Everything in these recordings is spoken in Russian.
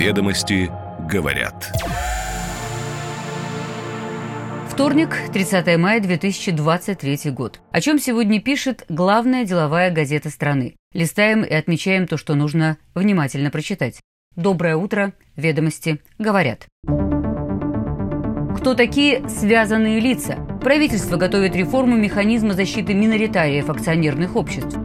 Ведомости говорят. Вторник, 30 мая 2023 год. О чем сегодня пишет главная деловая газета страны. Листаем и отмечаем то, что нужно внимательно прочитать. Доброе утро, ведомости говорят. Кто такие связанные лица? Правительство готовит реформу механизма защиты миноритариев акционерных обществ.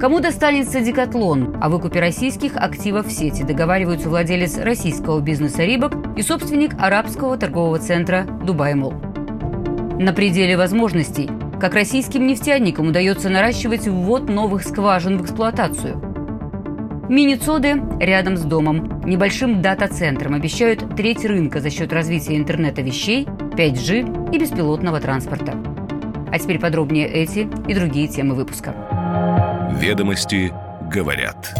Кому достанется декатлон? О выкупе российских активов в сети договариваются владелец российского бизнеса «Рибок» и собственник арабского торгового центра «Дубай Мол». На пределе возможностей. Как российским нефтяникам удается наращивать ввод новых скважин в эксплуатацию. Мини-цоды рядом с домом. Небольшим дата-центром обещают треть рынка за счет развития интернета вещей, 5G и беспилотного транспорта. А теперь подробнее эти и другие темы выпуска. Ведомости говорят.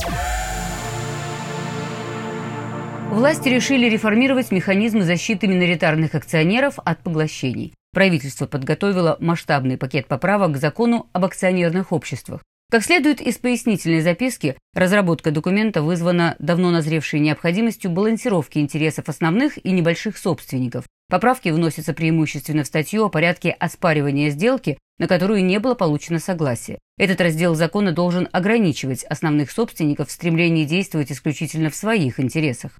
Власти решили реформировать механизмы защиты миноритарных акционеров от поглощений. Правительство подготовило масштабный пакет поправок к закону об акционерных обществах. Как следует из пояснительной записки, разработка документа вызвана давно назревшей необходимостью балансировки интересов основных и небольших собственников. Поправки вносятся преимущественно в статью о порядке оспаривания сделки, на которую не было получено согласие. Этот раздел закона должен ограничивать основных собственников в стремлении действовать исключительно в своих интересах.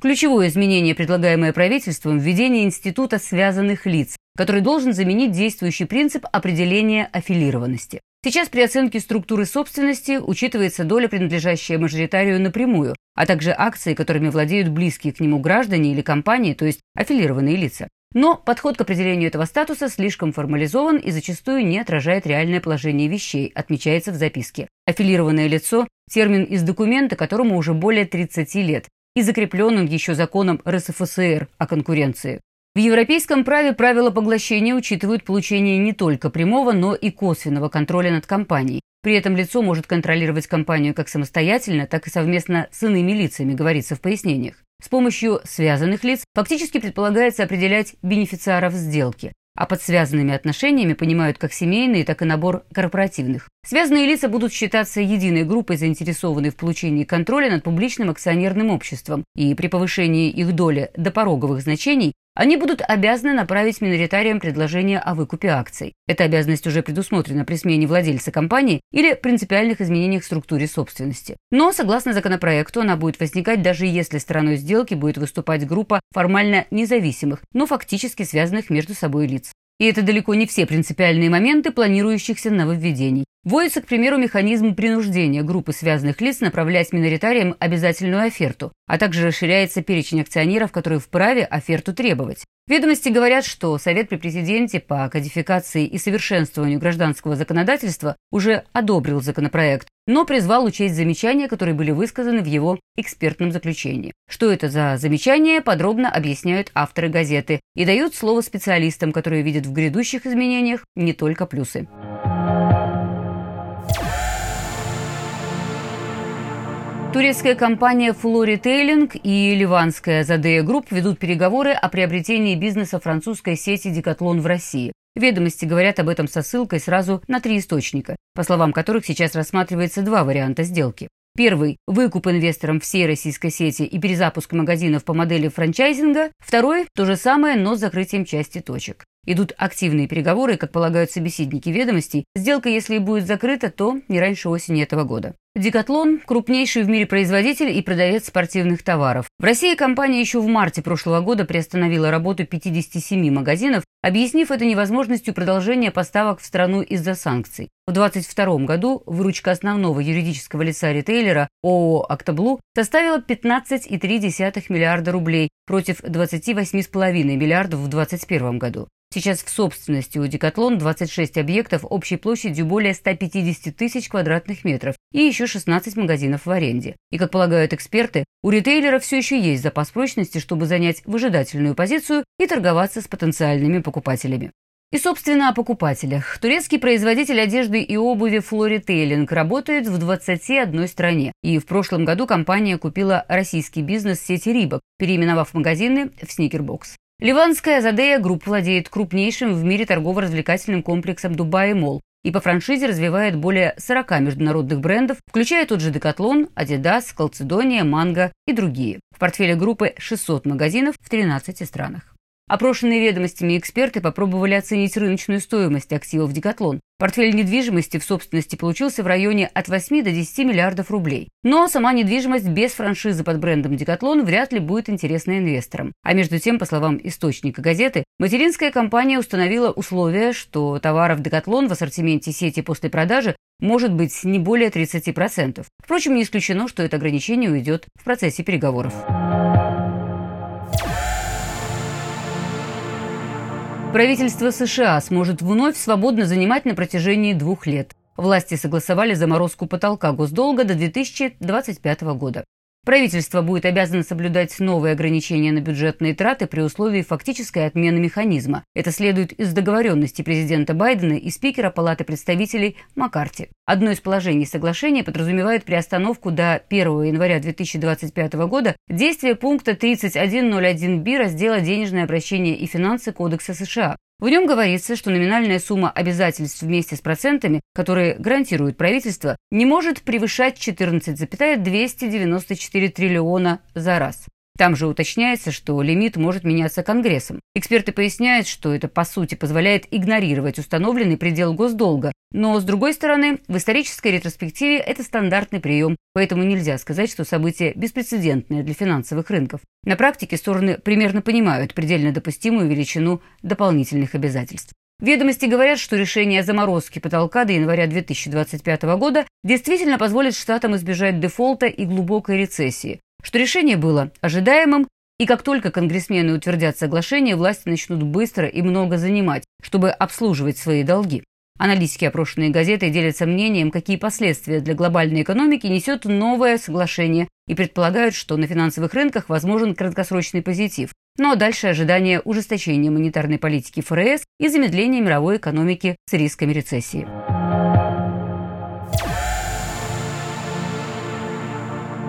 Ключевое изменение, предлагаемое правительством, введение института связанных лиц, который должен заменить действующий принцип определения аффилированности. Сейчас при оценке структуры собственности учитывается доля, принадлежащая мажоритарию напрямую, а также акции, которыми владеют близкие к нему граждане или компании, то есть аффилированные лица. Но подход к определению этого статуса слишком формализован и зачастую не отражает реальное положение вещей, отмечается в записке. Аффилированное лицо – термин из документа, которому уже более 30 лет, и закреплен он еще законом РСФСР о конкуренции. В европейском праве правила поглощения учитывают получение не только прямого, но и косвенного контроля над компанией. При этом лицо может контролировать компанию как самостоятельно, так и совместно с иными лицами, говорится в пояснениях. С помощью связанных лиц фактически предполагается определять бенефициаров сделки, а под связанными отношениями понимают как семейные, так и набор корпоративных. Связанные лица будут считаться единой группой, заинтересованной в получении контроля над публичным акционерным обществом, и при повышении их доли до пороговых значений они будут обязаны направить миноритариям предложение о выкупе акций. Эта обязанность уже предусмотрена при смене владельца компании или принципиальных изменениях в структуре собственности. Но, согласно законопроекту, она будет возникать даже если стороной сделки будет выступать группа формально независимых, но фактически связанных между собой лиц. И это далеко не все принципиальные моменты планирующихся нововведений. Вводится, к примеру, механизм принуждения группы связанных лиц направлять миноритариям обязательную оферту, а также расширяется перечень акционеров, которые вправе оферту требовать. Ведомости говорят, что Совет при президенте по кодификации и совершенствованию гражданского законодательства уже одобрил законопроект, но призвал учесть замечания, которые были высказаны в его экспертном заключении. Что это за замечания, подробно объясняют авторы газеты и дают слово специалистам, которые видят в грядущих изменениях не только плюсы. Турецкая компания Flo Retailing и ливанская Azadea Group ведут переговоры о приобретении бизнеса французской сети Decathlon в России. Ведомости говорят об этом со ссылкой сразу на три источника, по словам которых сейчас рассматривается два варианта сделки. Первый – выкуп инвестором всей российской сети и перезапуск магазинов по модели франчайзинга. Второй – то же самое, но с закрытием части точек. Идут активные переговоры, как полагают собеседники Ведомостей. Сделка, если и будет закрыта, то не раньше осени этого года. Decathlon – крупнейший в мире производитель и продавец спортивных товаров. В России компания еще в марте прошлого года приостановила работу 57 магазинов, объяснив это невозможностью продолжения поставок в страну из-за санкций. В 2022 году выручка основного юридического лица ритейлера ООО «Актоблу» составила 15,3 миллиарда рублей против 28,5 миллиардов в 2021 году. Сейчас в собственности у Декатлон 26 объектов общей площадью более 150 тысяч квадратных метров и еще 16 магазинов в аренде. И, как полагают эксперты, у ритейлера все еще есть запас прочности, чтобы занять выжидательную позицию и торговаться с потенциальными покупателями. И, собственно, о покупателях. Турецкий производитель одежды и обуви Flo Retailing работает в 21 стране. И в прошлом году компания купила российский бизнес сети Reebok, переименовав магазины в Sneaker Box. Ливанская Azadea Group владеет крупнейшим в мире торгово-развлекательным комплексом Dubai Mall и по франшизе развивает более 40 международных брендов, включая тот же Decathlon, Adidas, Calzedonia, Mango и другие. В портфеле группы 600 магазинов в 13 странах. Опрошенные ведомостями эксперты попробовали оценить рыночную стоимость активов «Декатлон». Портфель недвижимости в собственности получился в районе от 8 до 10 миллиардов рублей. Но сама недвижимость без франшизы под брендом «Декатлон» вряд ли будет интересна инвесторам. А между тем, по словам источника газеты, материнская компания установила условие, что товаров «Декатлон» в ассортименте сети после продажи может быть не более 30%. Впрочем, не исключено, что это ограничение уйдет в процессе переговоров. Правительство США сможет вновь свободно занимать на протяжении двух лет. Власти согласовали заморозку потолка госдолга до 2025 года. Правительство будет обязано соблюдать новые ограничения на бюджетные траты при условии фактической отмены механизма. Это следует из договоренности президента Байдена и спикера Палаты представителей Маккарти. Одно из положений соглашения подразумевает приостановку до 1 января 2025 года действия пункта 31.01b раздела «Денежное обращение и финансы Кодекса США», в нем говорится, что номинальная сумма обязательств вместе с процентами, которые гарантирует правительство, не может превышать 14,294 триллиона за раз. Там же уточняется, что лимит может меняться Конгрессом. Эксперты поясняют, что это по сути позволяет игнорировать установленный предел госдолга. Но, с другой стороны, в исторической ретроспективе это стандартный прием, поэтому нельзя сказать, что событие беспрецедентное для финансовых рынков. На практике стороны примерно понимают предельно допустимую величину дополнительных обязательств. Ведомости говорят, что решение о заморозке потолка до января 2025 года действительно позволит штатам избежать дефолта и глубокой рецессии что решение было ожидаемым, и как только конгрессмены утвердят соглашение, власти начнут быстро и много занимать, чтобы обслуживать свои долги. Аналитики, опрошенные газетой, делятся мнением, какие последствия для глобальной экономики несет новое соглашение и предполагают, что на финансовых рынках возможен краткосрочный позитив. Но дальше ожидание ужесточения монетарной политики ФРС и замедления мировой экономики с рисками рецессии.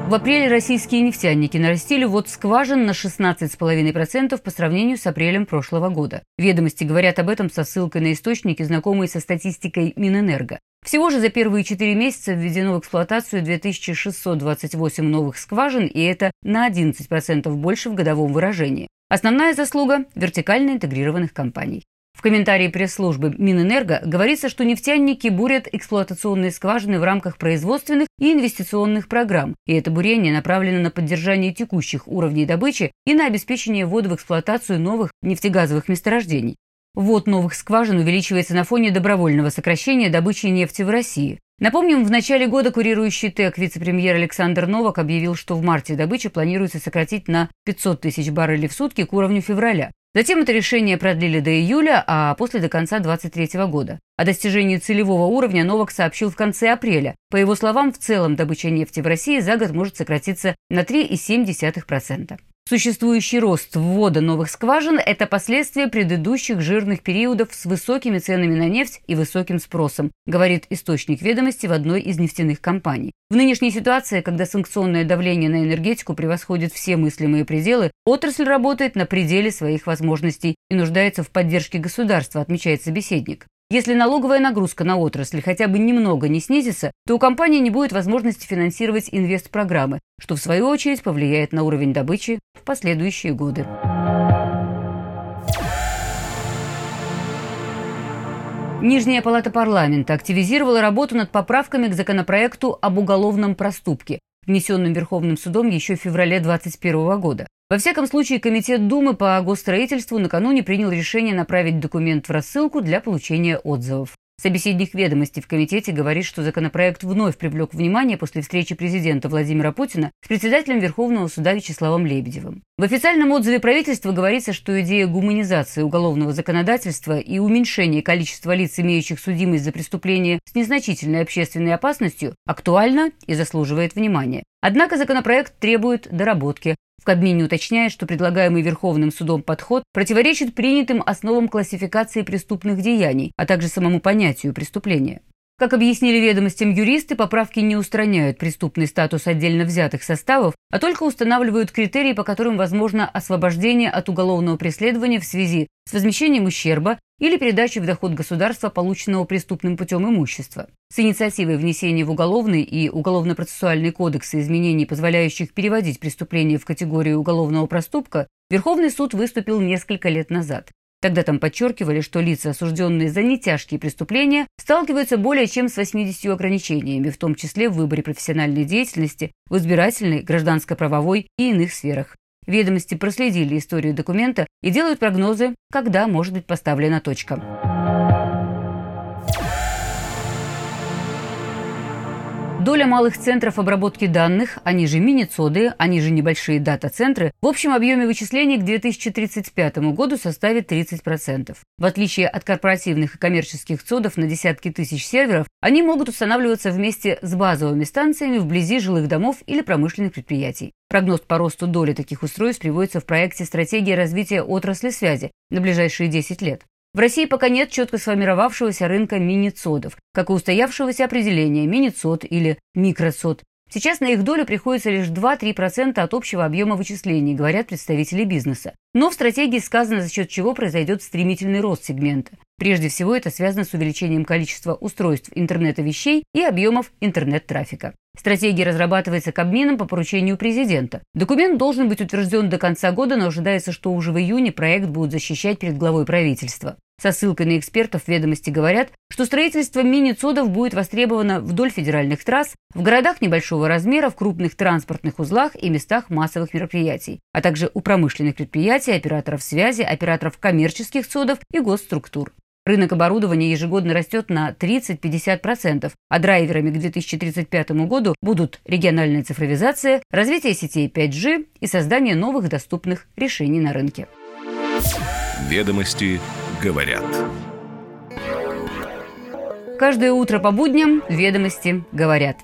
В апреле российские нефтяники нарастили ввод скважин на 16,5% по сравнению с апрелем прошлого года. Ведомости говорят об этом со ссылкой на источники, знакомые со статистикой Минэнерго. Всего же за первые четыре месяца введено в эксплуатацию 2628 новых скважин, и это на 11% больше в годовом выражении. Основная заслуга – вертикально интегрированных компаний. В комментарии пресс-службы Минэнерго говорится, что нефтяники бурят эксплуатационные скважины в рамках производственных и инвестиционных программ, и это бурение направлено на поддержание текущих уровней добычи и на обеспечение ввода в эксплуатацию новых нефтегазовых месторождений. Ввод новых скважин увеличивается на фоне добровольного сокращения добычи нефти в России. Напомним, в начале года курирующий ТЭК вице-премьер Александр Новак объявил, что в марте добычу планируется сократить на 500 тысяч баррелей в сутки к уровню февраля. Затем это решение продлили до июля, а после до конца 2023 года. О достижении целевого уровня Новак сообщил в конце апреля. По его словам, в целом добыча нефти в России за год может сократиться на 3,7%. Существующий рост ввода новых скважин – это последствия предыдущих жирных периодов с высокими ценами на нефть и высоким спросом, говорит источник ведомости в одной из нефтяных компаний. В нынешней ситуации, когда санкционное давление на энергетику превосходит все мыслимые пределы, отрасль работает на пределе своих возможностей и нуждается в поддержке государства, отмечает собеседник. Если налоговая нагрузка на отрасль хотя бы немного не снизится, то у компании не будет возможности финансировать инвестпрограммы, что в свою очередь повлияет на уровень добычи в последующие годы. Нижняя палата парламента активизировала работу над поправками к законопроекту об уголовном проступке, внесенным Верховным судом еще в феврале 2021 года. Во всяком случае, Комитет Думы по госстроительству накануне принял решение направить документ в рассылку для получения отзывов. Собеседник ведомости в комитете говорит, что законопроект вновь привлек внимание после встречи президента Владимира Путина с председателем Верховного суда Вячеславом Лебедевым. В официальном отзыве правительства говорится, что идея гуманизации уголовного законодательства и уменьшения количества лиц, имеющих судимость за преступления с незначительной общественной опасностью, актуальна и заслуживает внимания. Однако законопроект требует доработки, в Кабмине уточняет, что предлагаемый Верховным судом подход противоречит принятым основам классификации преступных деяний, а также самому понятию преступления. Как объяснили ведомостям юристы, поправки не устраняют преступный статус отдельно взятых составов, а только устанавливают критерии, по которым возможно освобождение от уголовного преследования в связи с возмещением ущерба или передачей в доход государства полученного преступным путем имущества. С инициативой внесения в уголовный и уголовно-процессуальный кодексы изменений, позволяющих переводить преступление в категорию уголовного проступка, Верховный суд выступил несколько лет назад. Тогда там подчеркивали, что лица, осужденные за нетяжкие преступления, сталкиваются более чем с 80 ограничениями, в том числе в выборе профессиональной деятельности, в избирательной, гражданско-правовой и иных сферах. Ведомости проследили историю документа и делают прогнозы, когда может быть поставлена точка. Доля малых центров обработки данных, они же мини-цоды, они же небольшие дата-центры, в общем объеме вычислений к 2035 году составит 30%. В отличие от корпоративных и коммерческих цодов на десятки тысяч серверов, они могут устанавливаться вместе с базовыми станциями вблизи жилых домов или промышленных предприятий. Прогноз по росту доли таких устройств приводится в проекте «Стратегия развития отрасли связи» на ближайшие 10 лет. В России пока нет четко сформировавшегося рынка мини-цодов, как и устоявшегося определения мини-цод или микроцод. Сейчас на их долю приходится лишь 2-3% от общего объема вычислений, говорят представители бизнеса. Но в стратегии сказано, за счет чего произойдет стремительный рост сегмента. Прежде всего, это связано с увеличением количества устройств интернета вещей и объемов интернет-трафика. Стратегия разрабатывается Кабмином по поручению президента. Документ должен быть утвержден до конца года, но ожидается, что уже в июне проект будут защищать перед главой правительства. Со ссылкой на экспертов ведомости говорят, что строительство мини-цодов будет востребовано вдоль федеральных трасс, в городах небольшого размера, в крупных транспортных узлах и местах массовых мероприятий, а также у промышленных предприятий, операторов связи, операторов коммерческих цодов и госструктур. Рынок оборудования ежегодно растет на 30-50%, а драйверами к 2035 году будут региональная цифровизация, развитие сетей 5G и создание новых доступных решений на рынке. Ведомости говорят. Каждое утро по будням «Ведомости говорят».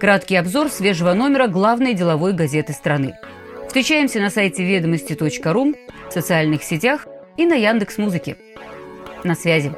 Краткий обзор свежего номера главной деловой газеты страны. Встречаемся на сайте ведомости.ру, в социальных сетях и на Яндекс.Музыке. На связи.